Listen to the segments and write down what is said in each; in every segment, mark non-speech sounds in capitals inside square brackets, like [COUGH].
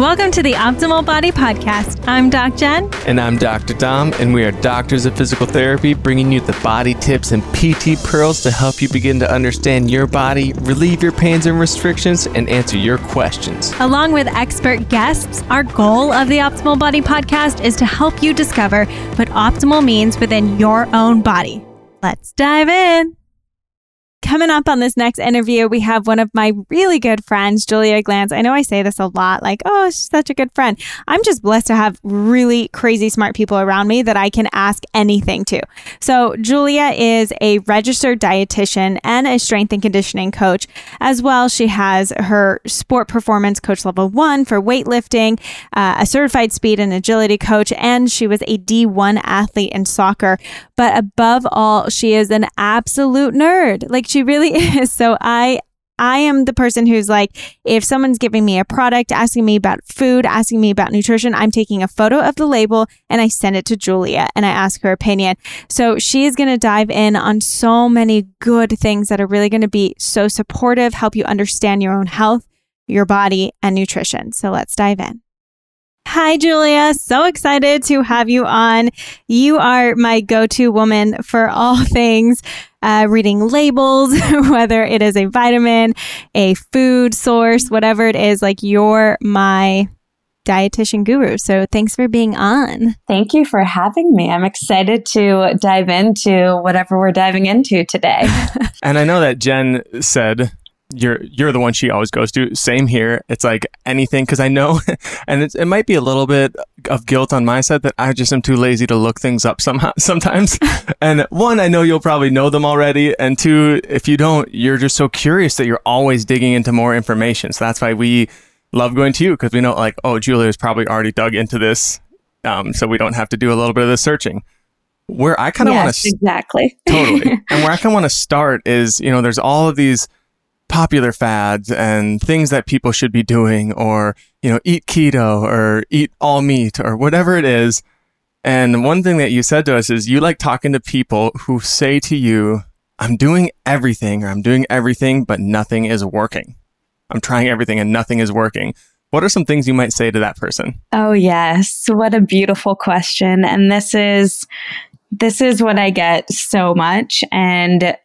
Welcome to the Optimal Body Podcast. I'm Doc Jen. And I'm Dr. Dom, and we are doctors of physical therapy, bringing you the body tips and PT pearls to help you begin to understand your body, relieve your pains and restrictions, and answer your questions. Along with expert guests, our goal of the Optimal Body Podcast is to help you discover what optimal means within your own body. Let's dive in. Coming up on this next interview, we have one of my really good friends, Julia Glanz. I know I say this a lot, like, oh, she's such a good friend. I'm just blessed to have really crazy smart people around me that I can ask anything to. So, Julia is a registered dietitian and a strength and conditioning coach. As well, she has her sport performance coach level one for weightlifting, uh, a certified speed and agility coach, and she was a D1 athlete in soccer. But above all, she is an absolute nerd. Like, she really [LAUGHS] is. So I I am the person who's like, if someone's giving me a product, asking me about food, asking me about nutrition, I'm taking a photo of the label and I send it to Julia and I ask her opinion. So she is going to dive in on so many good things that are really going to be so supportive, help you understand your own health, your body, and nutrition. So let's dive in. Hi, Julia. So excited to have you on. You are my go to woman for all [LAUGHS] things uh, reading labels, [LAUGHS] whether it is a vitamin, a food source, whatever it is. Like, you're my dietitian guru. So thanks for being on. Thank you for having me. I'm excited to dive into whatever we're diving into today. [LAUGHS] and I know that Jen said you're you're the one she always goes to. Same here. It's like anything because I know, [LAUGHS] and it might be a little bit of guilt on my side that I just am too lazy to look things up somehow [LAUGHS] sometimes. [LAUGHS] and one, I know you'll probably know them already, and two, if you don't, you're just so curious that you're always digging into more information. So that's why we love going to you because we know like, oh, Julia's probably already dug into this, um, so we don't have to do a little bit of the searching where I kind of yes, want to exactly totally, and where I kind of want to start is you know there's all of these popular fads and things that people should be doing or, you know, eat keto or eat all meat or whatever it is. And one thing that you said to us is you like talking to people who say to you, I'm doing everything or I'm doing everything, but nothing is working. I'm trying everything and nothing is working. What are some things you might say to that person? Oh, yes. What a beautiful question. And this is, this is what I get so much. And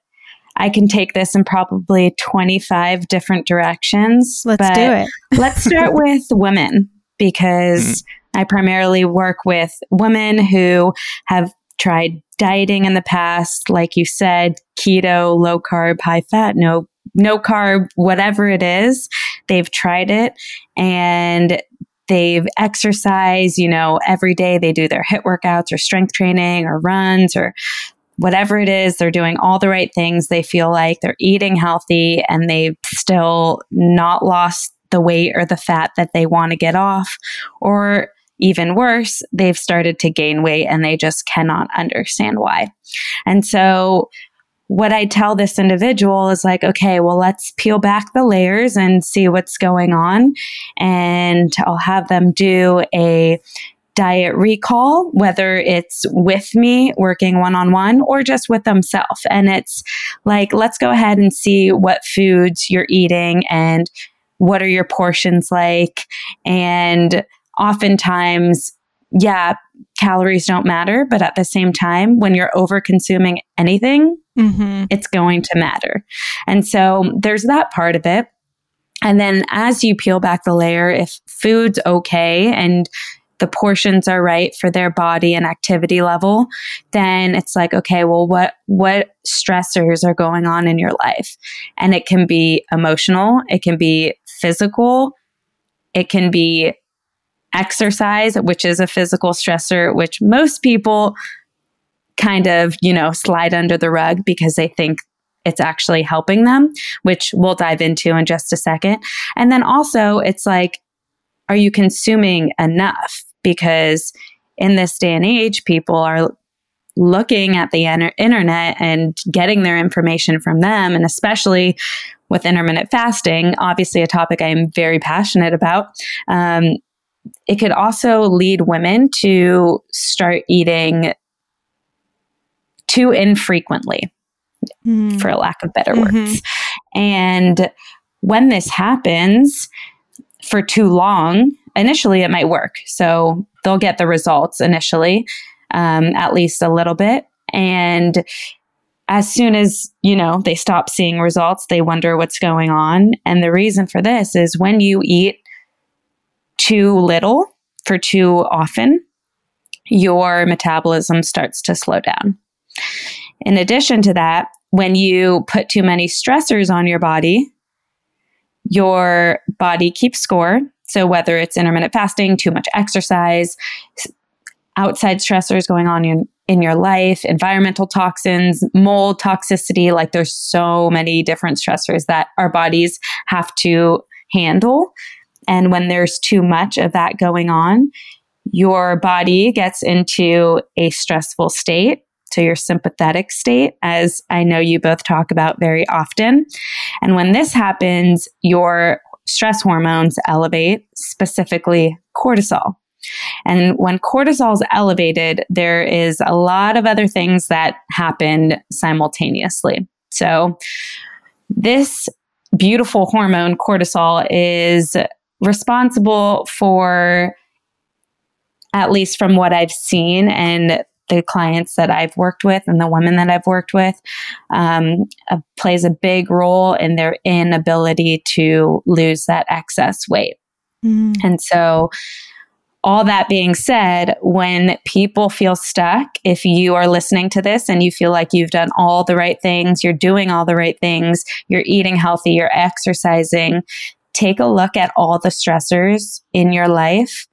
I can take this in probably 25 different directions. Let's do it. [LAUGHS] let's start with women because mm. I primarily work with women who have tried dieting in the past, like you said, keto, low carb, high fat, no no carb, whatever it is. They've tried it and they've exercised, you know, every day they do their HIIT workouts or strength training or runs or whatever it is, they're doing all the right things. They feel like they're eating healthy and they've still not lost the weight or the fat that they want to get off. Or even worse, they've started to gain weight and they just cannot understand why. And so, what I tell this individual is like, okay, well, let's peel back the layers and see what's going on. And I'll have them do a diet recall, whether it's with me working one on one or just with themselves. And it's like, let's go ahead and see what foods you're eating and what are your portions like. And oftentimes, yeah, calories don't matter, but at the same time, when you're over consuming anything, mm-hmm. it's going to matter. And so there's that part of it. And then as you peel back the layer, if food's okay and the portions are right for their body and activity level, then it's like, okay, well, what, what stressors are going on in your life? And it can be emotional. It can be physical. It can be exercise, which is a physical stressor, which most people kind of, you know, slide under the rug because they think it's actually helping them, which we'll dive into in just a second. And then also, it's like, are you consuming enough? Because in this day and age, people are looking at the internet and getting their information from them. And especially with intermittent fasting, obviously a topic I am very passionate about. Um, it could also lead women to start eating too infrequently, mm. for lack of better mm-hmm. words. And when this happens for too long, initially it might work. So they'll get the results initially, um, at least a little bit. And as soon as, you know, they stop seeing results, they wonder what's going on. And the reason for this is when you eat too little for too often, your metabolism starts to slow down. In addition to that, when you put too many stressors on your body, your body keeps score. So, whether it's intermittent fasting, too much exercise, outside stressors going on in, in your life, environmental toxins, mold toxicity, like there's so many different stressors that our bodies have to handle. And when there's too much of that going on, your body gets into a stressful state. So, your sympathetic state, as I know you both talk about very often. And when this happens, your stress hormones elevate, specifically cortisol. And when cortisol is elevated, there is a lot of other things that happen simultaneously. So, this beautiful hormone, cortisol, is responsible for, at least from what I've seen and the clients that I've worked with and the women that I've worked with, um, uh, plays a big role in their inability to lose that excess weight. Mm. And so, all that being said, when people feel stuck, if you are listening to this and you feel like you've done all the right things, you're doing all the right things, you're eating healthy, you're exercising, take a look at all the stressors in your life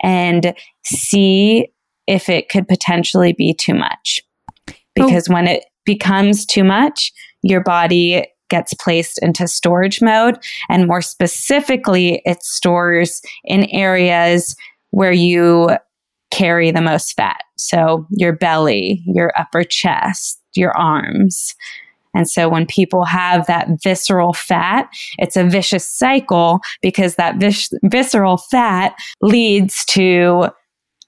and see if it could potentially be too much. Oh. Because oh. when it becomes too much, your body gets placed into storage mode. And more specifically, it stores in areas where you carry the most fat. So your belly, your upper chest, your arms. And so when people have that visceral fat, it's a vicious cycle because that vis- visceral fat leads to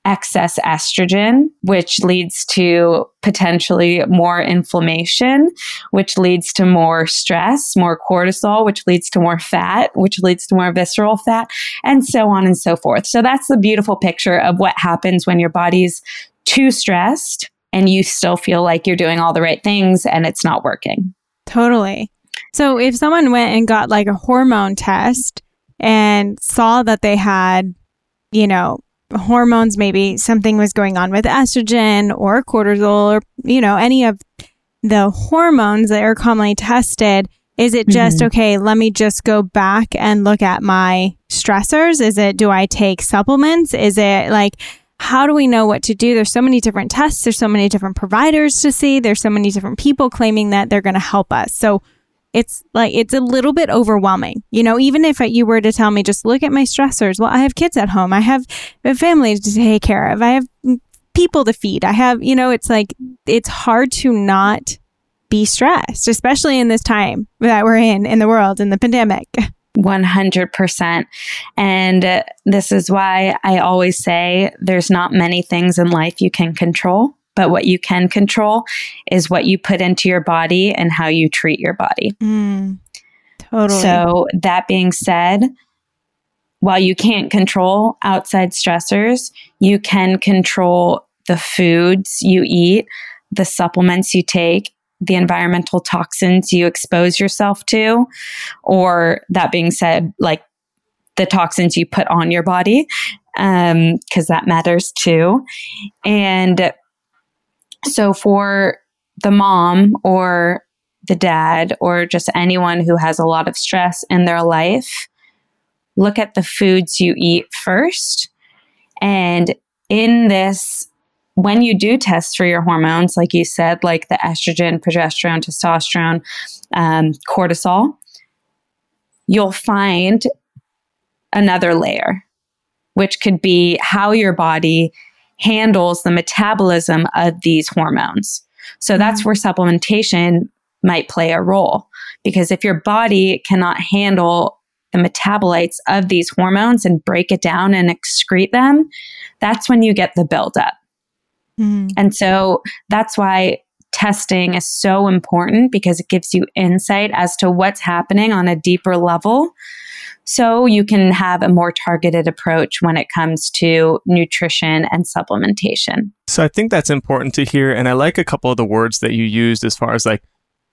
excess estrogen, which leads to potentially more inflammation, which leads to more stress, more cortisol, which leads to more fat, which leads to more visceral fat, and so on and so forth. So that's the beautiful picture of what happens when your body's too stressed and you still feel like you're doing all the right things and it's not working. Totally. So if someone went and got like a hormone test and saw that they had, you know, hormones, maybe something was going on with estrogen or cortisol or, you know, any of the hormones that are commonly tested, is it just, mm-hmm. okay, let me just go back and look at my stressors? Is it, do I take supplements? Is it like, how do we know what to do? There's so many different tests. There's so many different providers to see. There's so many different people claiming that they're going to help us. So it's like it's a little bit overwhelming. You know, even if you were to tell me just look at my stressors. Well, I have kids at home. I have a family to take care of. I have people to feed. I have, you know, it's like it's hard to not be stressed, especially in this time that we're in in the world in the pandemic. 100%. And uh, this is why I always say there's not many things in life you can control. But what you can control is what you put into your body and how you treat your body. Mm, totally. So, that being said, while you can't control outside stressors, you can control the foods you eat, the supplements you take, the environmental toxins you expose yourself to, or that being said, like the toxins you put on your body, because um, that matters too. And so for the mom or the dad or just anyone who has a lot of stress in their life, look at the foods you eat first. And in this, when you do test for your hormones, like you said, like the estrogen, progesterone, testosterone, um, cortisol, you'll find another layer, which could be how your body handles the metabolism of these hormones. So that's mm-hmm. where supplementation might play a role because if your body cannot handle the metabolites of these hormones and break it down and excrete them, that's when you get the buildup. Mm. And so that's why testing is so important because it gives you insight as to what's happening on a deeper level. So you can have a more targeted approach when it comes to nutrition and supplementation. So I think that's important to hear. And I like a couple of the words that you used as far as like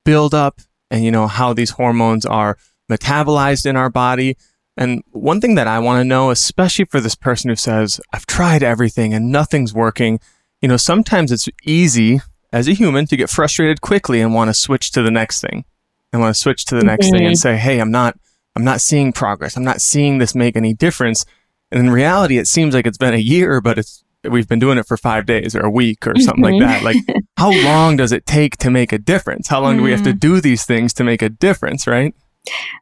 build up and, you know, how these hormones are metabolized in our body. And one thing that I want to know, especially for this person who says, I've tried everything and nothing's working, you know, sometimes it's easy as a human to get frustrated quickly and want to switch to the next thing and want to switch to the next mm-hmm. thing and mm-hmm. say, Hey, I'm not, I'm not seeing progress. I'm not seeing this make any difference. And in reality, it seems like it's been a year, but it's, we've been doing it for five days or a week or something mm-hmm. like that. Like, [LAUGHS] how long does it take to make a difference? How long mm. do we have to mm. do these things to make a difference, right?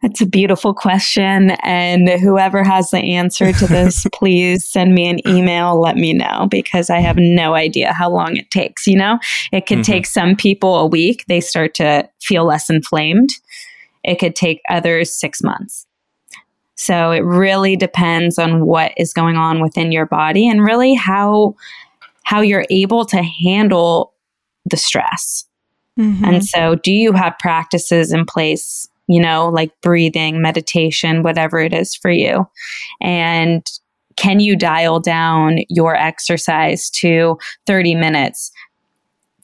That's a beautiful question. And whoever has the answer to this, [LAUGHS] please send me an email. Let me know because I have no idea how long it takes. You know, it could mm-hmm. take some people a week, they start to feel less inflamed. It could take others six months. So it really depends on what is going on within your body and really how how you're able to handle the stress. Mm-hmm. And so do you have practices in place you know, like breathing, meditation, whatever it is for you. And can you dial down your exercise to 30 minutes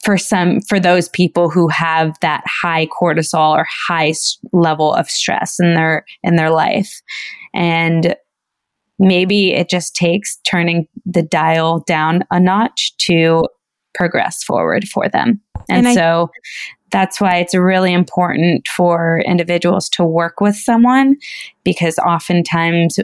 for some for those people who have that high cortisol or high level of stress in their in their life and maybe it just takes turning the dial down a notch to progress forward for them and, and so that's why it's really important for individuals to work with someone because oftentimes,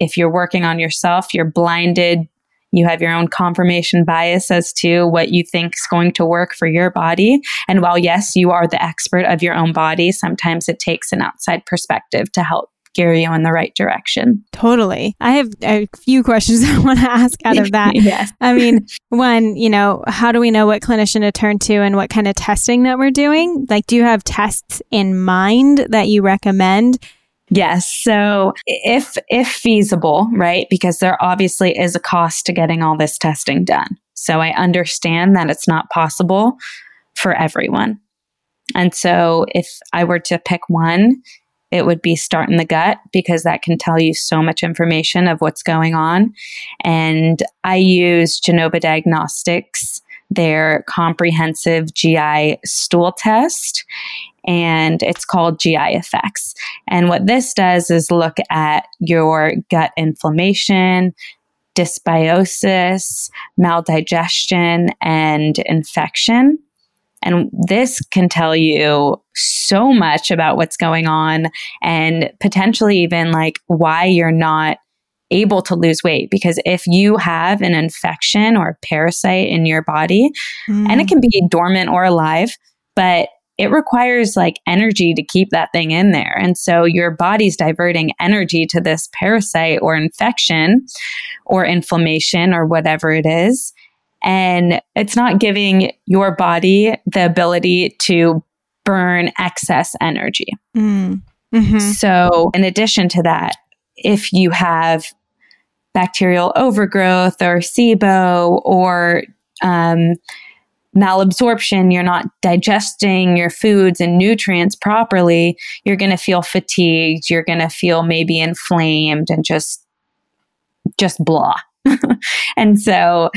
if you're working on yourself, you're blinded. You have your own confirmation bias as to what you think is going to work for your body. And while, yes, you are the expert of your own body, sometimes it takes an outside perspective to help steer you in the right direction. Totally. I have a few questions [LAUGHS] I want to ask out of that. [LAUGHS] yes. I mean, one, you know, how do we know what clinician to turn to and what kind of testing that we're doing? Like, do you have tests in mind that you recommend? Yes. So if if feasible, right? Because there obviously is a cost to getting all this testing done. So I understand that it's not possible for everyone. And so if I were to pick one, it would be start in the gut because that can tell you so much information of what's going on. And I use Genova Diagnostics, their comprehensive GI stool test, and it's called GI Effects. And what this does is look at your gut inflammation, dysbiosis, maldigestion, and infection. And this can tell you so much about what's going on and potentially even like why you're not able to lose weight. Because if you have an infection or a parasite in your body, mm. and it can be dormant or alive, but it requires like energy to keep that thing in there. And so your body's diverting energy to this parasite or infection or inflammation or whatever it is and it's not giving your body the ability to burn excess energy. Mm. Mm-hmm. So, in addition to that, if you have bacterial overgrowth or SIBO or um, malabsorption, you're not digesting your foods and nutrients properly, you're going to feel fatigued, you're going to feel maybe inflamed and just just blah. [LAUGHS] and so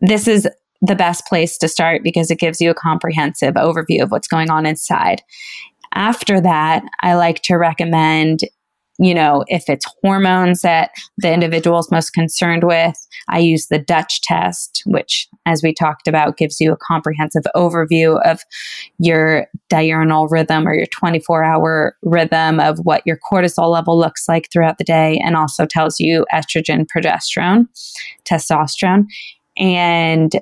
this is the best place to start because it gives you a comprehensive overview of what's going on inside. After that, I like to recommend, you know, if it's hormones that the individual is most concerned with, I use the Dutch test, which, as we talked about, gives you a comprehensive overview of your diurnal rhythm or your 24 hour rhythm of what your cortisol level looks like throughout the day and also tells you estrogen, progesterone, testosterone. And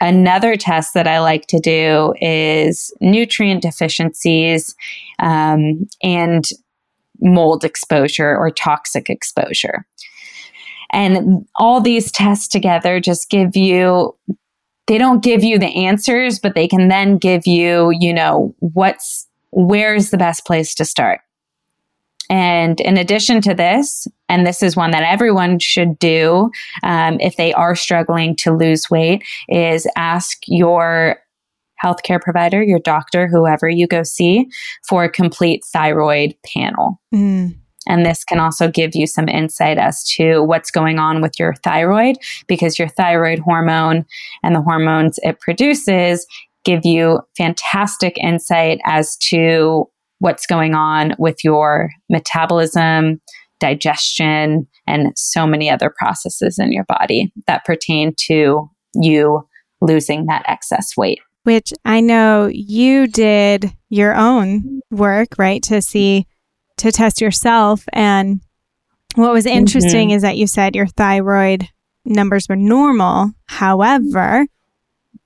another test that I like to do is nutrient deficiencies um, and mold exposure or toxic exposure. And all these tests together just give you, they don't give you the answers, but they can then give you, you know, what's, where's the best place to start. And in addition to this, and this is one that everyone should do um, if they are struggling to lose weight, is ask your healthcare provider, your doctor, whoever you go see, for a complete thyroid panel. Mm. And this can also give you some insight as to what's going on with your thyroid because your thyroid hormone and the hormones it produces give you fantastic insight as to what's going on with your metabolism, digestion, and so many other processes in your body that pertain to you losing that excess weight. Which I know you did your own work, right? To see, to test yourself. And what was interesting mm-hmm. is that you said your thyroid numbers were normal. However,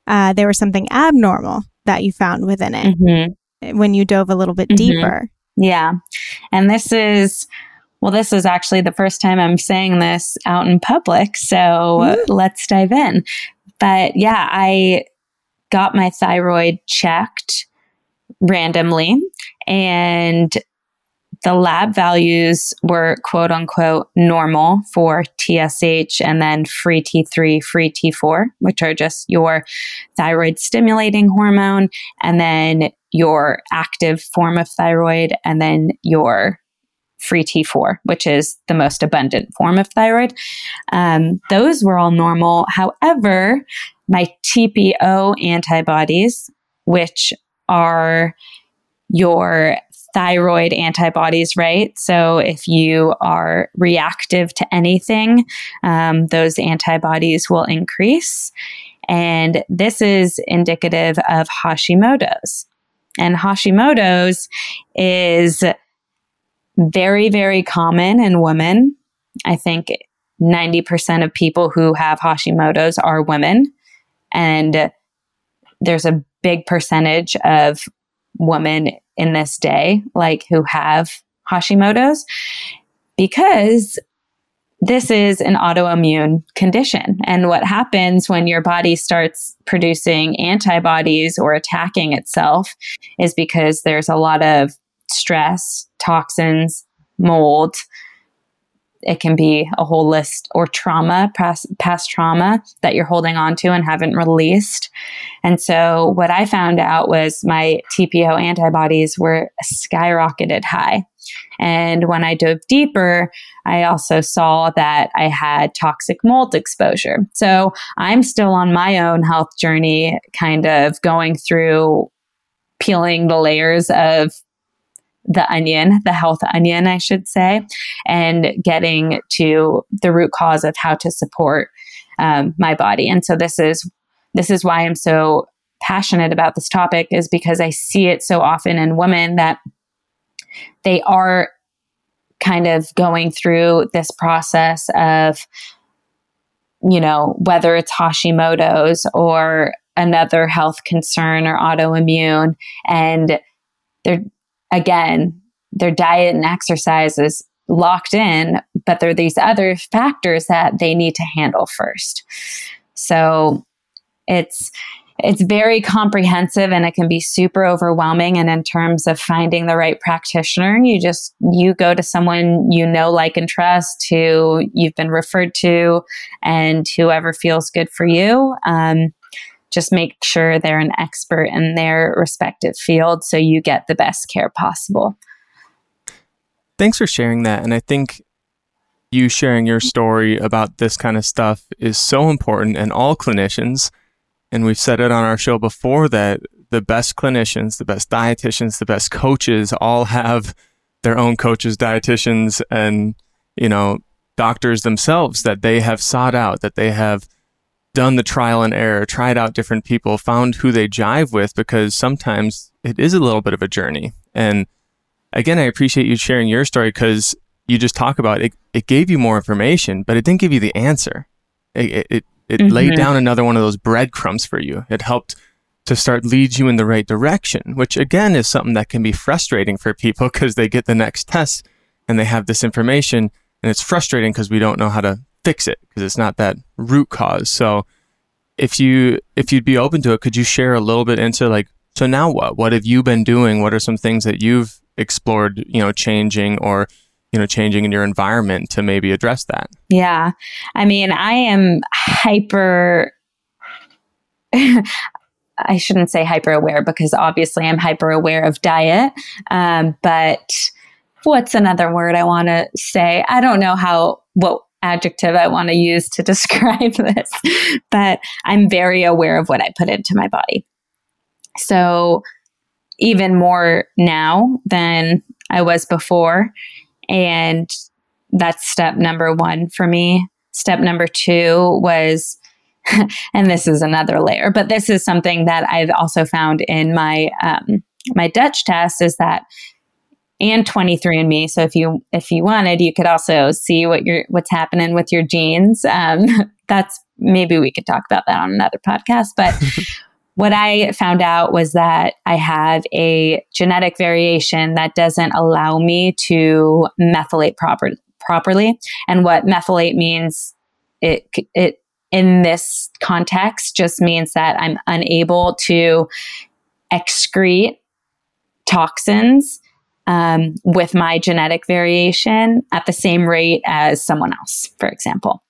uh, there was something abnormal that you found within it mm-hmm. when you dove a little bit mm-hmm. deeper. Yeah. And this is, well, this is actually the first time I'm saying this out in public. So mm. let's dive in. But yeah, I got my thyroid checked randomly and the lab values were quote unquote normal for TSH and then free T3, free T4, which are just your thyroid stimulating hormone, and then your active form of thyroid, and then your free T4, which is the most abundant form of thyroid. Um, those were all normal. However, my TPO antibodies, which are your thyroid antibodies, right? So if you are reactive to anything, um, those antibodies will increase. And this is indicative of Hashimoto's. And Hashimoto's is very, very common in women. I think 90% of people who have Hashimoto's are women. And there's a big percentage of women in this day, like who have Hashimoto's, because this is an autoimmune condition. And what happens when your body starts producing antibodies or attacking itself is because there's a lot of stress, toxins, mold, it can be a whole list or trauma, past, past trauma that you're holding on to and haven't released. And so what I found out was my TPO antibodies were skyrocketed high. And when I dove deeper, I also saw that I had toxic mold exposure. So I'm still on my own health journey, kind of going through peeling the layers of the onion, the health onion, I should say, and getting to the root cause of how to support um, my body. And so this is this is why I'm so passionate about this topic is because I see it so often in women that they are kind of going through this process of you know whether it's Hashimoto's or another health concern or autoimmune and they're again, their diet and exercise is locked in, but there are these other factors that they need to handle first. So it's it's very comprehensive and it can be super overwhelming and in terms of finding the right practitioner you just you go to someone you know like and trust who you've been referred to and whoever feels good for you um, just make sure they're an expert in their respective field so you get the best care possible. Thanks for sharing that. And I think you sharing your story about this kind of stuff is so important. And all clinicians, and we've said it on our show before, that the best clinicians, the best dietitians, the best coaches all have their own coaches, dietitians, and, you know, doctors themselves that they have sought out, that they have done the trial and error, tried out different people, found who they jive with because sometimes it is a little bit of a journey. And again, I appreciate you sharing your story because you just talk about it. It gave you more information, but it didn't give you the answer. It, it, it, mm-hmm. laid down another one of those breadcrumbs for you. It helped to start lead you in the right direction, which again is something that can be frustrating for people because they get the next test and they have this information and it's frustrating because we don't know how to fix it because it's not that root cause. So if you if you'd be open to it, could you share a little bit into like so now what? What have you been doing? What are some things that you've explored, you know, changing or you know, changing in your environment to maybe address that? Yeah. I mean, I am hyper [LAUGHS] I shouldn't say hyper aware because obviously I'm hyper aware of diet. Um, but what's another word I want to say? I don't know how, what adjective I want to use to [LAUGHS] describe this, but I'm very aware of what I put into my body. So even more now than I was before. And that's step number one for me. Step number two was, [LAUGHS] and this is another layer, but this is something that I've also found in my um, my Dutch test is that and 23andme so if you if you wanted you could also see what your what's happening with your genes um, [LAUGHS] that's maybe we could talk about that on another podcast but [LAUGHS] what i found out was that i have a genetic variation that doesn't allow me to methylate proper, properly. And what methylate means, it, it, in this context just means that I'm unable to excrete toxins um, with my genetic variation at the same rate as someone else, for example.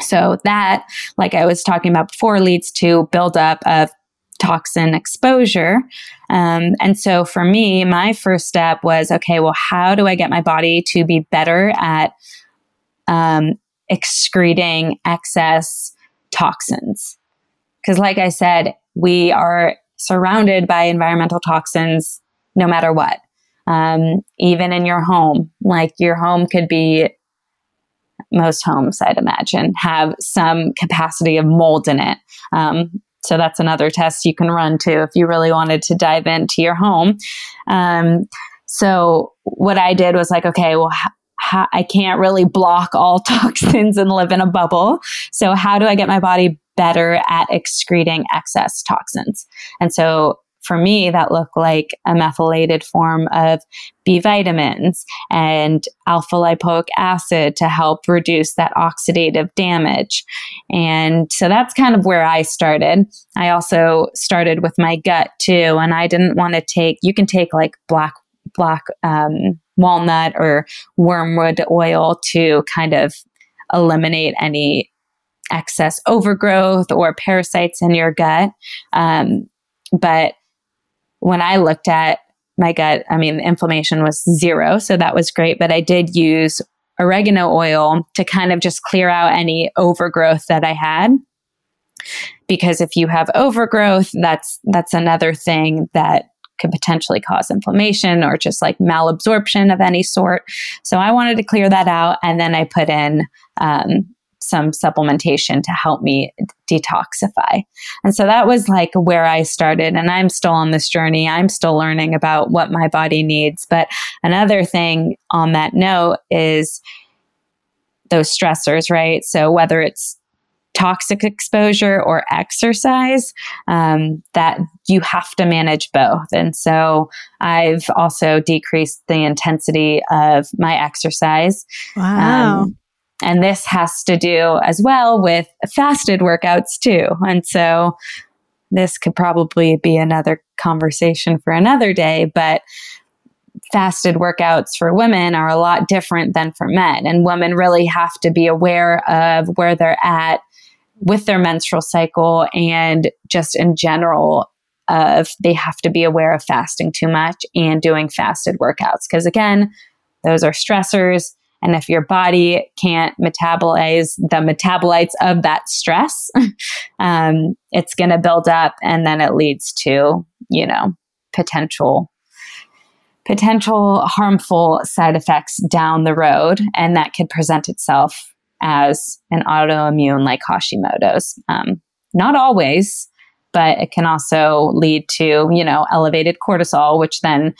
So that, like I was talking about before, leads to buildup of toxin exposure. Um, and so for me, my first step was okay, well, how do I get my body to be better at um, excreting excess toxins? Because, like I said, we are surrounded by environmental toxins no matter what. Um, even in your home, like your home could be most homes, I'd imagine, have some capacity of mold in it. Um, so that's another test you can run too if you really wanted to dive into your home. Um, so what I did was like, okay, well, I can't really block all [LAUGHS] toxins and live in a bubble. So how do I get my body better at excreting excess toxins? And so for me, that looked like a methylated form of B vitamins and alpha lipoic acid to help reduce that oxidative damage. And so that's kind of where I started. I also started with my gut too, and I didn't want to take, you can take like black, black, um, walnut or wormwood oil to kind of eliminate any excess overgrowth or parasites in your gut. Um, but when I looked at my gut, I mean, inflammation was zero. So that was great. But I did use oregano oil to kind of just clear out any overgrowth that I had. Because if you have overgrowth, that's that's another thing that could potentially cause inflammation or just like malabsorption of any sort. So I wanted to clear that out, and then I put in um, some supplementation to help me detoxify. And so that was like where I started. And I'm still on this journey. I'm still learning about what my body needs. But another thing on that note is those stressors, right? So whether it's toxic exposure or exercise, um, that you have to manage both. And so I've also decreased the intensity of my exercise. Wow. Um, and this has to do as well with fasted workouts too. And so this could probably be another conversation for another day, but fasted workouts for women are a lot different than for men. And women really have to be aware of where they're at with their menstrual cycle and just in general of they have to be aware of fasting too much and doing fasted workouts because again those are stressors and if your body can't metabolize the metabolites of that stress, [LAUGHS] um, it's going to build up and then it leads to, you know, potential potential harmful side effects down the road. And that could present itself as an autoimmune like hashimoto's. Um, not always but it can also lead to you know elevated cortisol which then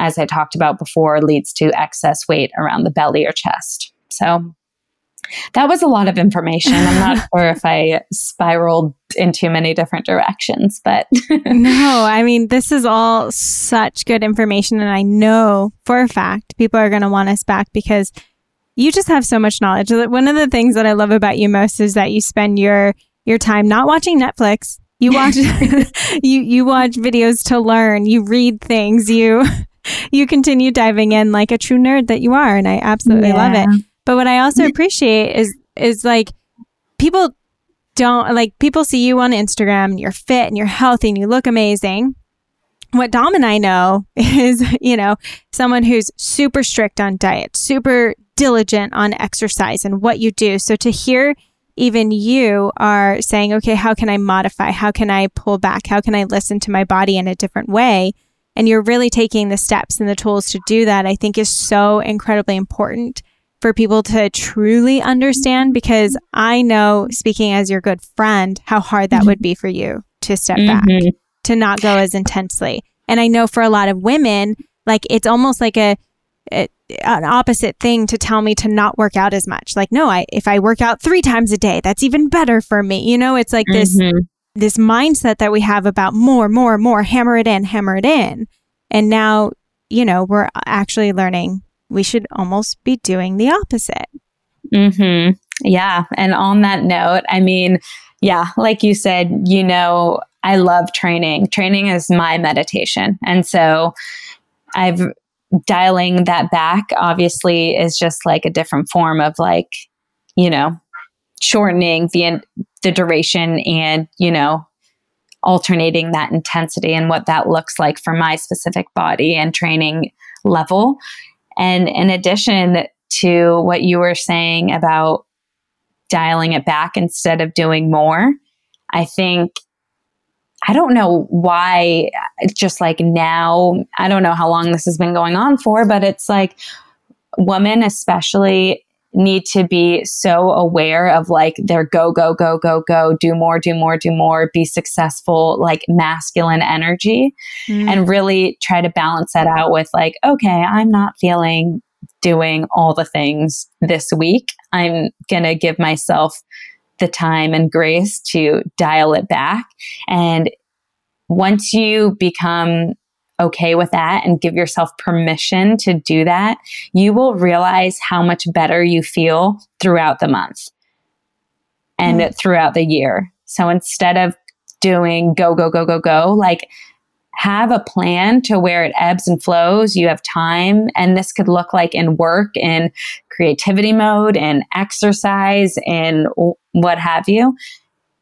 as I talked about before, leads to excess weight around the belly or chest. So that was a lot of information. I'm not [LAUGHS] sure if I spiraled in too many different directions, but [LAUGHS] no, I mean, this is all such good information. And I know for a fact people are going to want us back because you just have so much knowledge. One of the things that I love about you most is that you spend your your time not watching Netflix. You watch [LAUGHS] you you watch videos to learn. You read things. You you continue diving in like a true nerd that you are, and I absolutely yeah. love it. But what I also appreciate is is like people don't like people see you on Instagram and you're fit and you're healthy and you look amazing. What Dom and I know [LAUGHS] is, you know, someone who's super strict on diet, super diligent on exercise and what you do. So to hear even you are saying, okay, how can I modify? How can I pull back? How can I listen to my body in a different way? And you're really taking the steps and the tools to do that, I think is so incredibly important for people to truly understand because I know, speaking as your good friend, how hard that mm-hmm. would be for you to step mm-hmm. back, to not go as intensely. And I know for a lot of women, like it's almost like a, a, an opposite thing to tell me to not work out as much. Like, no, I if I work out three times a day, that's even better for me. You know, it's like mm-hmm. this mindset that we have about more, more, more, hammer it in, hammer it in. And now, you know, we're actually learning we should almost be doing the opposite. Mm-hmm. Yeah. And on that note, I mean, yeah, like you said, you know, I love training. Training is my meditation. And so I've dialing that back obviously is just like a different form of like, you know, shortening the the duration and, you know, alternating that intensity and what that looks like for my specific body and training level. And in addition to what you were saying about dialing it back instead of doing more, I think I don't know why, just like now, I don't know how long this has been going on for, but it's like women, especially, need to be so aware of like their go, go, go, go, go, do more, do more, do more, be successful, like masculine energy, mm. and really try to balance that out with like, okay, I'm not feeling doing all the things this week. I'm going to give myself the time and grace to dial it back. And once you become okay with that and give yourself permission to do that, you will realize how much better you feel throughout the month and mm. throughout the year. So instead of doing go, go, go, go, go, like have a plan to where it ebbs and flows. You have time. And this could look like in work, in creativity mode, in exercise, in what have you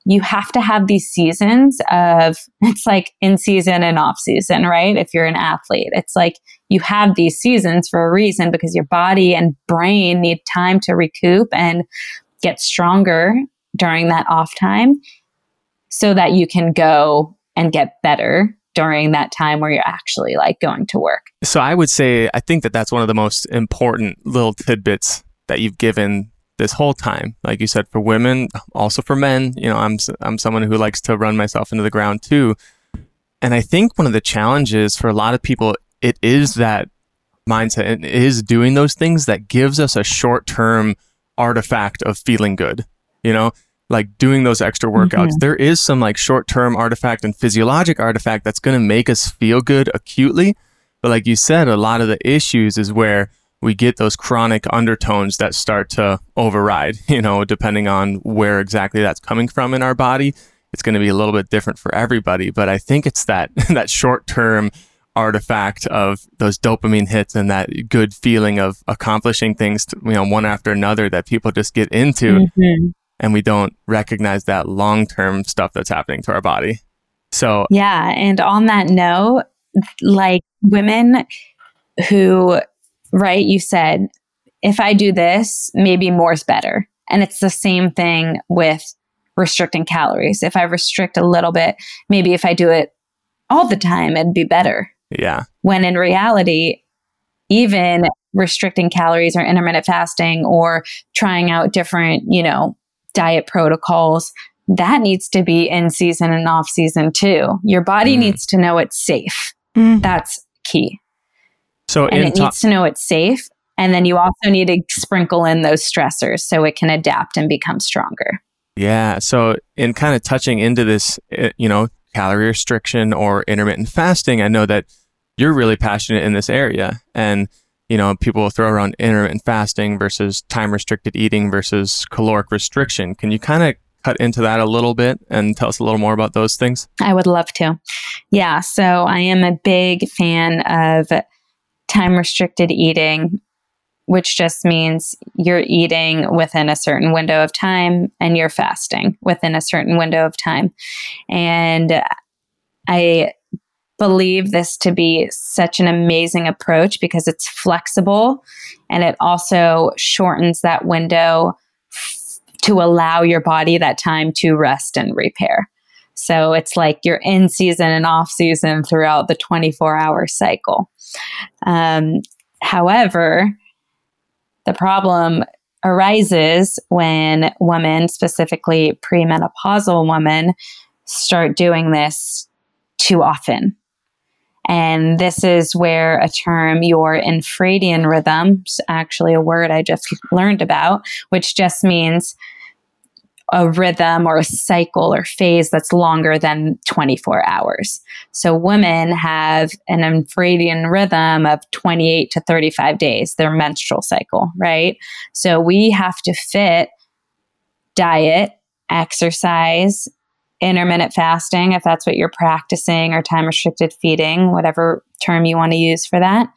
you have to have these seasons of [LAUGHS] it's like in season and off season, right? If you're an athlete, it's like you have these seasons for a reason because your body and brain need time to recoup and get stronger during that off time so that you can go and get better during that time where you're actually like going to work. So I would say I think that that's one of the most important little tidbits that you've given this whole time. Like you said, for women, also for men, you know, I'm, I'm someone who likes to run myself into the ground too. And I think one of the challenges for a lot of people, it is that mindset and it is doing those things that gives us a short term artifact of feeling good, you know, like doing those extra workouts. Mm-hmm. There is some like short term artifact and physiologic artifact that's going to make us feel good acutely. But like you said, a lot of the issues is where we get those chronic undertones that start to override, [LAUGHS] you know, depending on where exactly that's coming from in our body. It's going to be a little bit different for everybody, but I think it's that [LAUGHS] that short-term artifact of those dopamine hits and that good feeling of accomplishing things, to, you know, one after another that people just get into mm-hmm. and we don't recognize that long-term stuff that's happening to our body. So, yeah, and on that note, like women who right? You said, if I do this, maybe more is better. And it's the same thing with restricting calories. If I restrict a little bit, maybe if I do it all the time, it'd be better. Yeah. When in reality, even restricting calories or intermittent fasting or trying out different, you know, diet protocols, that needs to be in season and off season too. Your body mm. needs to know it's safe. Mm. That's key. So and it needs to know it's safe. And then you also need to sprinkle in those stressors so it can adapt and become stronger. Yeah. So in kind of touching into this, eh, you know, calorie restriction or intermittent fasting, I know that you're really passionate in this area. And, you know, people will throw around intermittent fasting versus time restricted eating versus caloric restriction. Can you kind of cut into that a little bit and tell us a little more about those things? I would love to. Yeah. So I am a big fan of time restricted eating which just means you're eating within a certain window of time and you're fasting within a certain window of time. And I believe this to be such an amazing approach because it's flexible and it also shortens that window to allow your body that time to rest and repair. So it's like you're in season and off season throughout the 24 hour cycle. Um, however, the problem arises when women, specifically premenopausal women, start doing this too often. And this is where a term, your infradian rhythm, is actually a word I just learned about, which just means a rhythm or a cycle or phase that's longer than 24 hours. So women have an infradian rhythm of 28 to 35 days, their menstrual cycle, right? So we have to fit diet, exercise, intermittent fasting, if that's what you're practicing, or time restricted feeding, whatever term you want to use for that.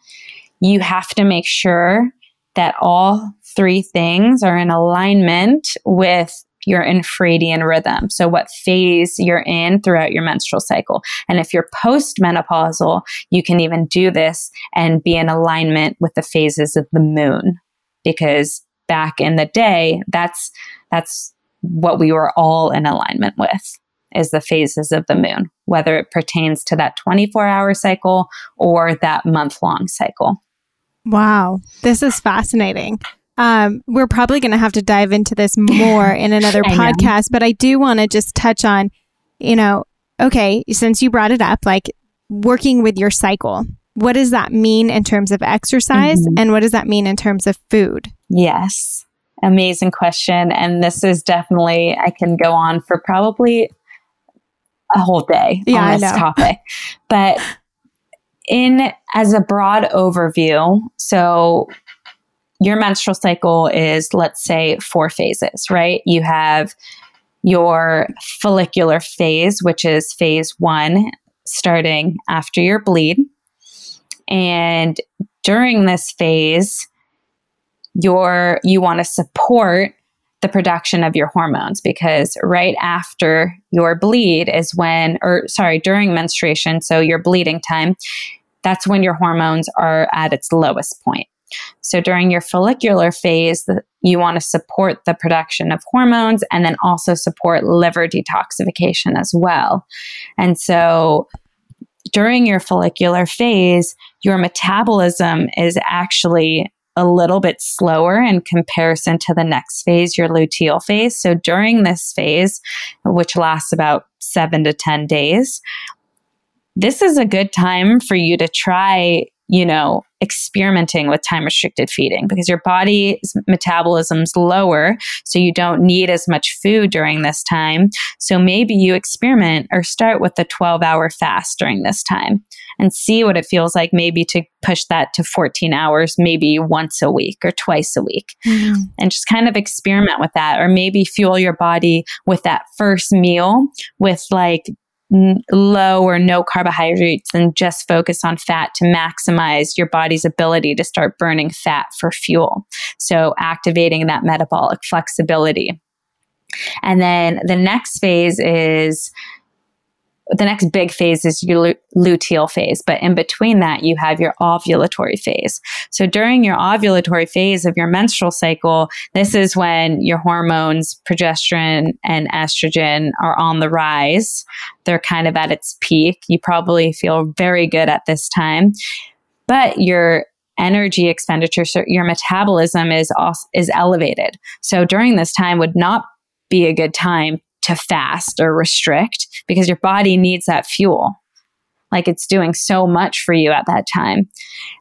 You have to make sure that all three things are in alignment with your infradian rhythm. So, what phase you're in throughout your menstrual cycle. And if you're postmenopausal, you can even do this and be in alignment with the phases of the moon. Because back in the day, that's, that's what we were all in alignment with is the phases of the moon, whether it pertains to that 24 hour cycle or that month long cycle. Wow, this is fascinating. Um, we're probably going to have to dive into this more [LAUGHS] in another podcast, but I do want to just touch on, you know, okay, since you brought it up, like working with your cycle, what does that mean in terms of exercise mm-hmm. and what does that mean in terms of food? Yes, amazing question. And this is definitely, I can go on for probably a whole day yeah, on this [LAUGHS] topic. But in as a broad overview, so your menstrual cycle is, let's say, four phases, right? You have your follicular phase, which is phase one, starting after your bleed. And during this phase, your you want to support the production of your hormones because right after your bleed is when or sorry during menstruation so your bleeding time that's when your hormones are at its lowest point so during your follicular phase, you want to support the production of hormones and then also support liver detoxification as well. And so during your follicular phase, your metabolism is actually a little bit slower in comparison to the next phase, your luteal phase. So during this phase, which lasts about seven to 10 days, this is a good time for you to try you know, experimenting with time restricted feeding because your body's metabolism's lower. So you don't need as much food during this time. So maybe you experiment or start with a 12 hour fast during this time and see what it feels like maybe to push that to 14 hours, maybe once a week or twice a week. Mm-hmm. And just kind of experiment with that. Or maybe fuel your body with that first meal with like low or no carbohydrates and just focus on fat to maximize your body's ability to start burning fat for fuel. So activating that metabolic flexibility. And then the next phase is the next big phase is your luteal phase, but in between that, you have your ovulatory phase. So during your ovulatory phase of your menstrual cycle, this is when your hormones, progesterone and estrogen, are on the rise. They're kind of at its peak. You probably feel very good at this time, but your energy expenditure, so your metabolism is is elevated. So during this time would not be a good time to fast or restrict because your body needs that fuel. Like it's doing so much for you at that time.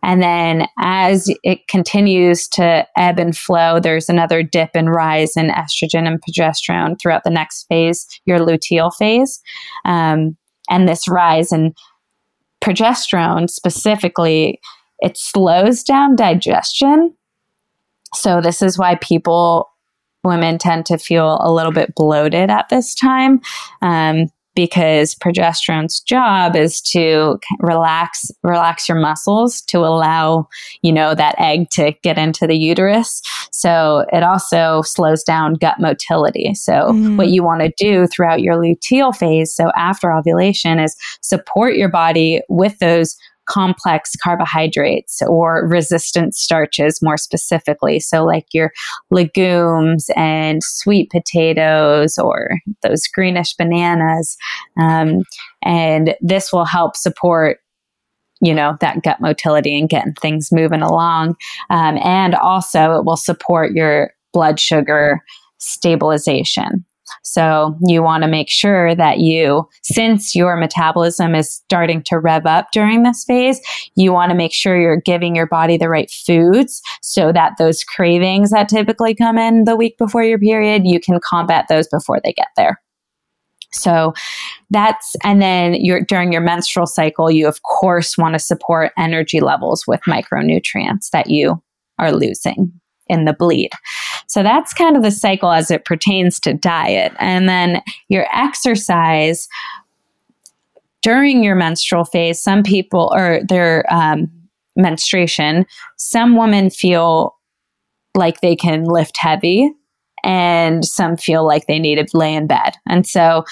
And then as it continues to ebb and flow, there's another dip and rise in estrogen and progesterone throughout the next phase, your luteal phase. Um, and this rise in progesterone specifically, it slows down digestion. So, this is why people women tend to feel a little bit bloated at this time um, because progesterone's job is to relax relax your muscles to allow you know that egg to get into the uterus so it also slows down gut motility so mm. what you want to do throughout your luteal phase so after ovulation is support your body with those complex carbohydrates or resistant starches more specifically. So, like your legumes and sweet potatoes or those greenish bananas. Um, and this will help support you know that gut motility and getting things moving along um, and also it will support your blood sugar stabilization so you want to make sure that you, since your metabolism is starting to rev up during this phase, you want to make sure you're giving your body the right foods so that those cravings that typically come in the week before your period, you can combat those before they get there. So that's, and then you're, during your menstrual cycle, you of course want to support energy levels with micronutrients that you are losing in the bleed. So that's kind of the cycle as it pertains to diet. And then your exercise during your menstrual phase, some people or their um, menstruation, some women feel like they can lift heavy and some feel like they need to lay in bed. And so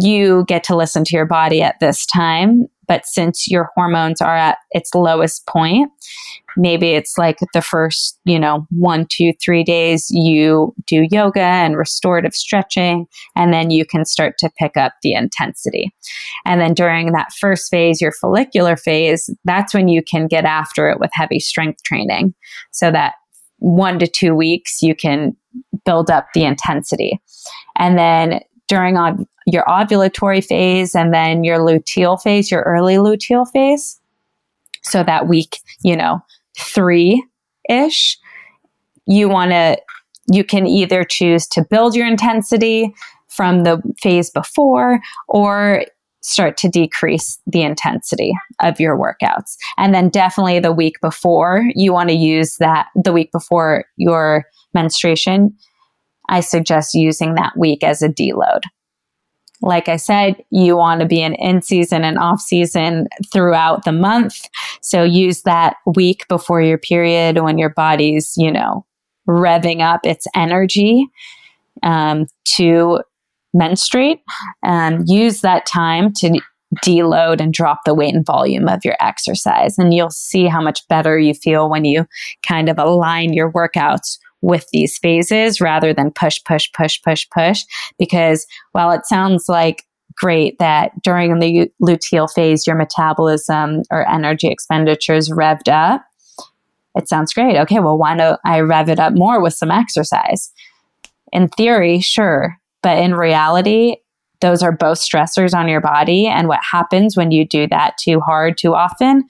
you get to listen to your body at this time. But since your hormones are at its lowest point, maybe it's like the first, you know, one, two, three days you do yoga and restorative stretching, and then you can start to pick up the intensity. And then during that first phase, your follicular phase, that's when you can get after it with heavy strength training. So that one to two weeks, you can build up the intensity. And then during ov- your ovulatory phase and then your luteal phase, your early luteal phase, so that week, you know, three ish, you want to, you can either choose to build your intensity from the phase before or start to decrease the intensity of your workouts. And then definitely the week before, you want to use that the week before your menstruation. I suggest using that week as a deload. Like I said, you want to be in in season and off season throughout the month. So use that week before your period when your body's, you know, revving up its energy um, to menstruate. And use that time to deload and drop the weight and volume of your exercise. And you'll see how much better you feel when you kind of align your workouts with these phases rather than push, push, push, push, push. Because while it sounds like great that during the luteal phase, your metabolism or energy expenditures revved up, it sounds great. Okay, well, why don't I rev it up more with some exercise? In theory, sure. But in reality, those are both stressors on your body. And what happens when you do that too hard, too often,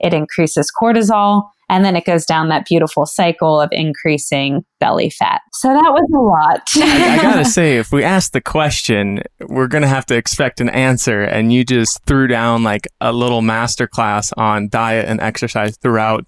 it increases cortisol, and then it goes down that beautiful cycle of increasing belly fat. So that was a lot. I, I, [LAUGHS] gotta say, if we ask the question, we're gonna have to expect an answer. And you just threw down like a little masterclass on diet and exercise throughout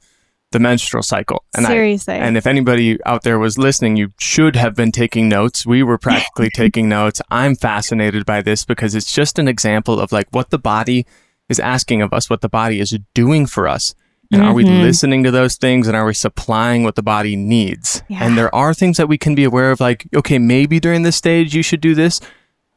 the menstrual cycle. And Seriously. I, and if anybody out there was listening, you should have been taking notes. We were practically [LAUGHS] taking notes. I'm fascinated by this because it's just an example of like what the body is asking of us, what the body is doing for us. And mm-hmm. are we mm-hmm. listening to those things and are we supplying what the body needs? Yeah. And there are things that we can be aware of, like, okay, maybe during this stage you should do this.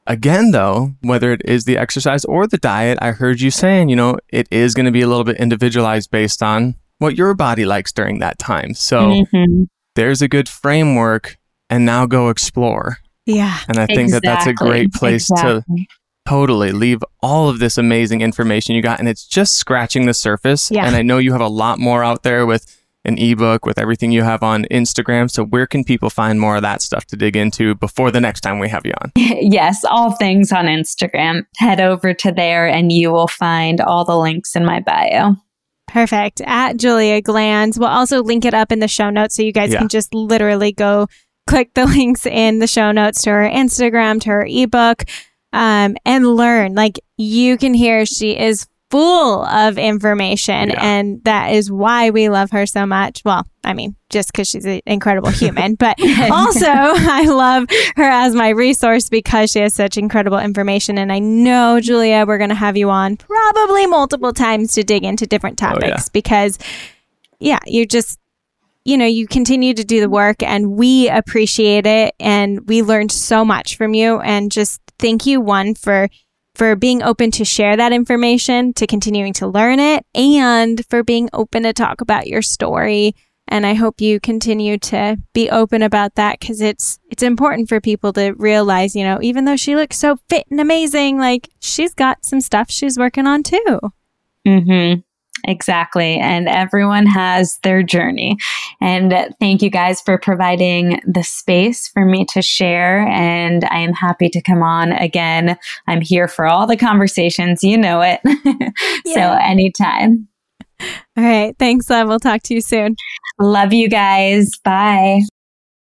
Again, though, whether it is the exercise or the diet, I heard you saying, you know, it is going to be a little bit individualized based on what your body likes during that time. So mm-hmm. there's a good framework and now go explore. Yeah. And I think exactly. that that's a great place exactly. to totally leave all of this amazing information you got and it's just scratching the surface. Yeah. and i know you have a lot more out there with an ebook with everything you have on instagram. So where can people find more of that stuff to dig into before the next time we have you on? [LAUGHS] Yes all things on instagram. Head over to there and you will find all the links in my bio. Perfect. At julia glanz. We'll also link it up in the show notes so you guys yeah. can just literally go click the [LAUGHS] links in the show notes to her instagram to her ebook um, and learn. Like you can hear she is full of information. Yeah. And that is why we love her so much. Well, I mean, just because she's an incredible human, but [LAUGHS] also [LAUGHS] I love her as my resource because she has such incredible information. And I know, Julia, we're going to have you on probably multiple times to dig into different Oh, topics yeah. because, yeah, you just, you know, you continue to do the work and we appreciate it. And we learned so much from you. And just thank you, one, for for being open to share that information, to continuing to learn it, and for being open to talk about your story. And I hope you continue to be open about that because it's it's important for people to realize, you know, even though she looks so fit and amazing, like she's got some stuff she's working on too. Mm-hmm. Exactly. And everyone has their journey. And thank you guys for providing the space for me to share. And I am happy to come on again. I'm here for all the conversations. You know it. [LAUGHS] so anytime. All right. Thanks, love. We'll talk to you soon. Love you guys. Bye.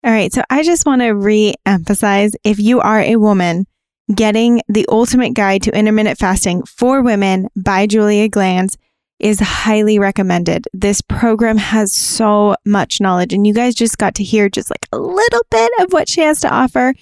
All right. So I just want to re emphasize if you are a woman, getting the ultimate guide to intermittent fasting for women by Julia Glanz is highly recommended. This program has so much knowledge, and you guys just got to hear just like a little bit of what she has to offer.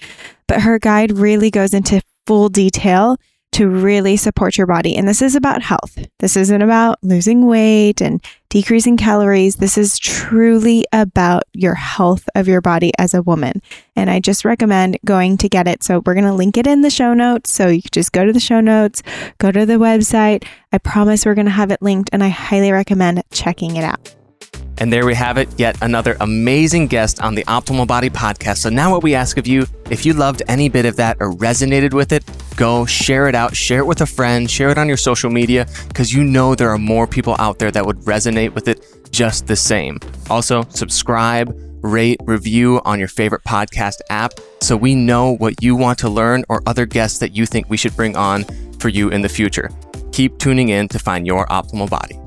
But her guide really goes into full detail to really support your body. And this is about health. This isn't about losing weight and decreasing calories. This is truly about your health of your body as a woman. And I just recommend going to get it. So we're going to link it in the show notes. So you just go to the show notes, go to the website. I promise we're going to have it linked and I highly recommend checking it out. And there we have it, yet another amazing guest on the Optimal Body podcast. So now what we ask of you, if you loved any bit of that or resonated with it, go share it out, share it with a friend, share it on your social media, because you know there are more people out there that would resonate with it just the same. Also, subscribe, rate, review on your favorite podcast app so we know what you want to learn or other guests that you think we should bring on for you in the future. Keep tuning in to find your optimal body.